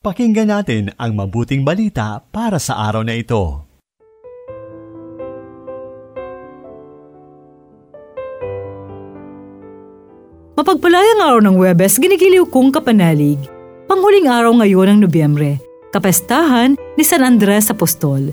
Pakinggan natin ang mabuting balita para sa araw na ito. Mapagpalayang araw ng Webes, ginigiliw kong kapanalig. Panghuling araw ngayon ng Nobyembre, kapestahan ni San Andres Apostol.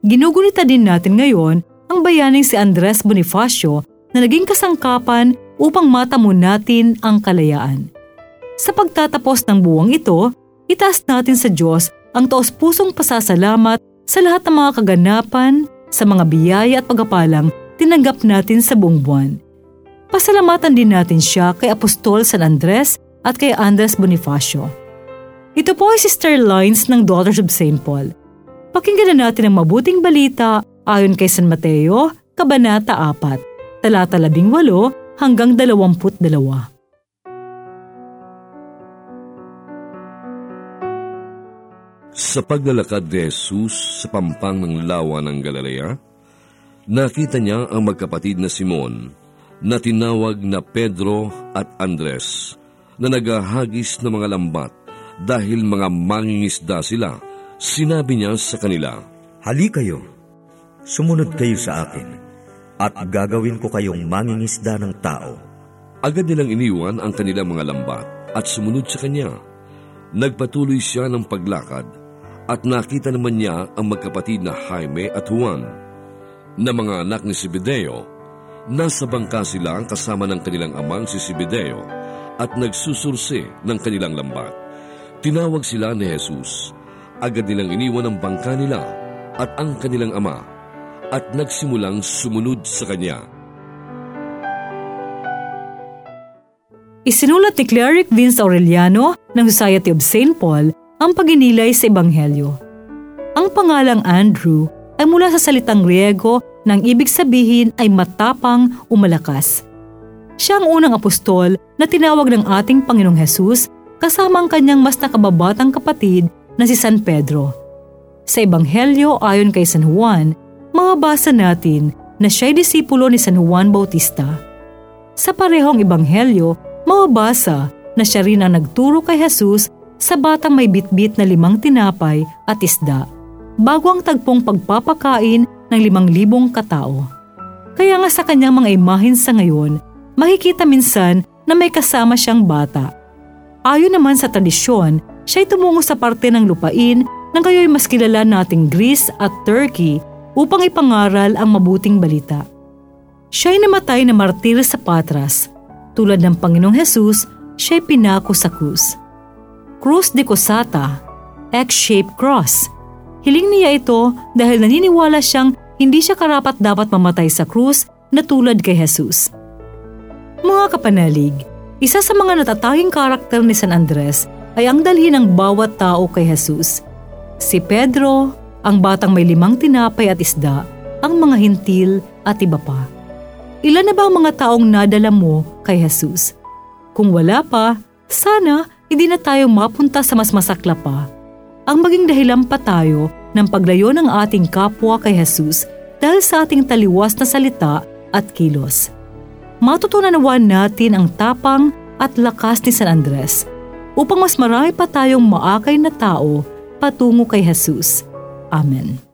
Ginugunita din natin ngayon ang bayaning si Andres Bonifacio na naging kasangkapan upang matamo natin ang kalayaan. Sa pagtatapos ng buwang ito, itaas natin sa Diyos ang taos-pusong pasasalamat sa lahat ng mga kaganapan, sa mga biyaya at pagkapalang tinanggap natin sa buong buwan. Pasalamatan din natin siya kay Apostol San Andres at kay Andres Bonifacio. Ito po ay Sister Lines ng Daughters of St. Paul. Pakinggan na natin ang mabuting balita ayon kay San Mateo, Kabanata 4, talata 18 hanggang 22. Sa paglalakad ni Jesus sa pampang ng lawa ng Galilea, nakita niya ang magkapatid na Simon na tinawag na Pedro at Andres na nagahagis ng mga lambat dahil mga mangingisda sila. Sinabi niya sa kanila, Hali kayo, sumunod kayo sa akin, at gagawin ko kayong mangingisda ng tao. Agad nilang iniwan ang kanilang mga lambat at sumunod sa kanya. Nagpatuloy siya ng paglakad at nakita naman niya ang magkapatid na Jaime at Juan, na mga anak ni Sibideo. Nasa bangka sila ang kasama ng kanilang amang si Sibideo at nagsusurse ng kanilang lambat. Tinawag sila ni Jesus. Agad nilang iniwan ang bangka nila at ang kanilang ama at nagsimulang sumunod sa kanya. Isinulat ni Cleric Vince Aureliano ng Society of St. Paul ang paginilay sa Ebanghelyo. Ang pangalang Andrew ay mula sa salitang Griego nang ibig sabihin ay matapang o malakas. Siya ang unang apostol na tinawag ng ating Panginoong Hesus kasama ang kanyang mas nakababatang kapatid na si San Pedro. Sa Ebanghelyo ayon kay San Juan, mababasa natin na siya'y disipulo ni San Juan Bautista. Sa parehong Ebanghelyo, mababasa na siya rin ang nagturo kay Jesus sa batang may bitbit na limang tinapay at isda, bago ang tagpong pagpapakain ng limang libong katao. Kaya nga sa kanyang mga imahin sa ngayon, makikita minsan na may kasama siyang bata. Ayon naman sa tradisyon, siya'y tumungo sa parte ng lupain na kayo'y mas kilala nating Greece at Turkey upang ipangaral ang mabuting balita. Siya'y namatay na martir sa Patras. Tulad ng Panginoong Hesus, siya'y pinako sa krus. Cruz de Cosata, X-shaped cross. Hiling niya ito dahil naniniwala siyang hindi siya karapat dapat mamatay sa krus na tulad kay Jesus. Mga kapanalig, isa sa mga natatanging karakter ni San Andres ay ang dalhin ng bawat tao kay Jesus. Si Pedro, ang batang may limang tinapay at isda, ang mga hintil at iba pa. Ilan na ba ang mga taong nadala mo kay Jesus? Kung wala pa, sana hindi na tayo mapunta sa mas masakla pa. Ang maging dahilan pa tayo ng paglayo ng ating kapwa kay Jesus dahil sa ating taliwas na salita at kilos. Matutunan nawan natin ang tapang at lakas ni San Andres upang mas marami pa tayong maakay na tao patungo kay Jesus. Amen.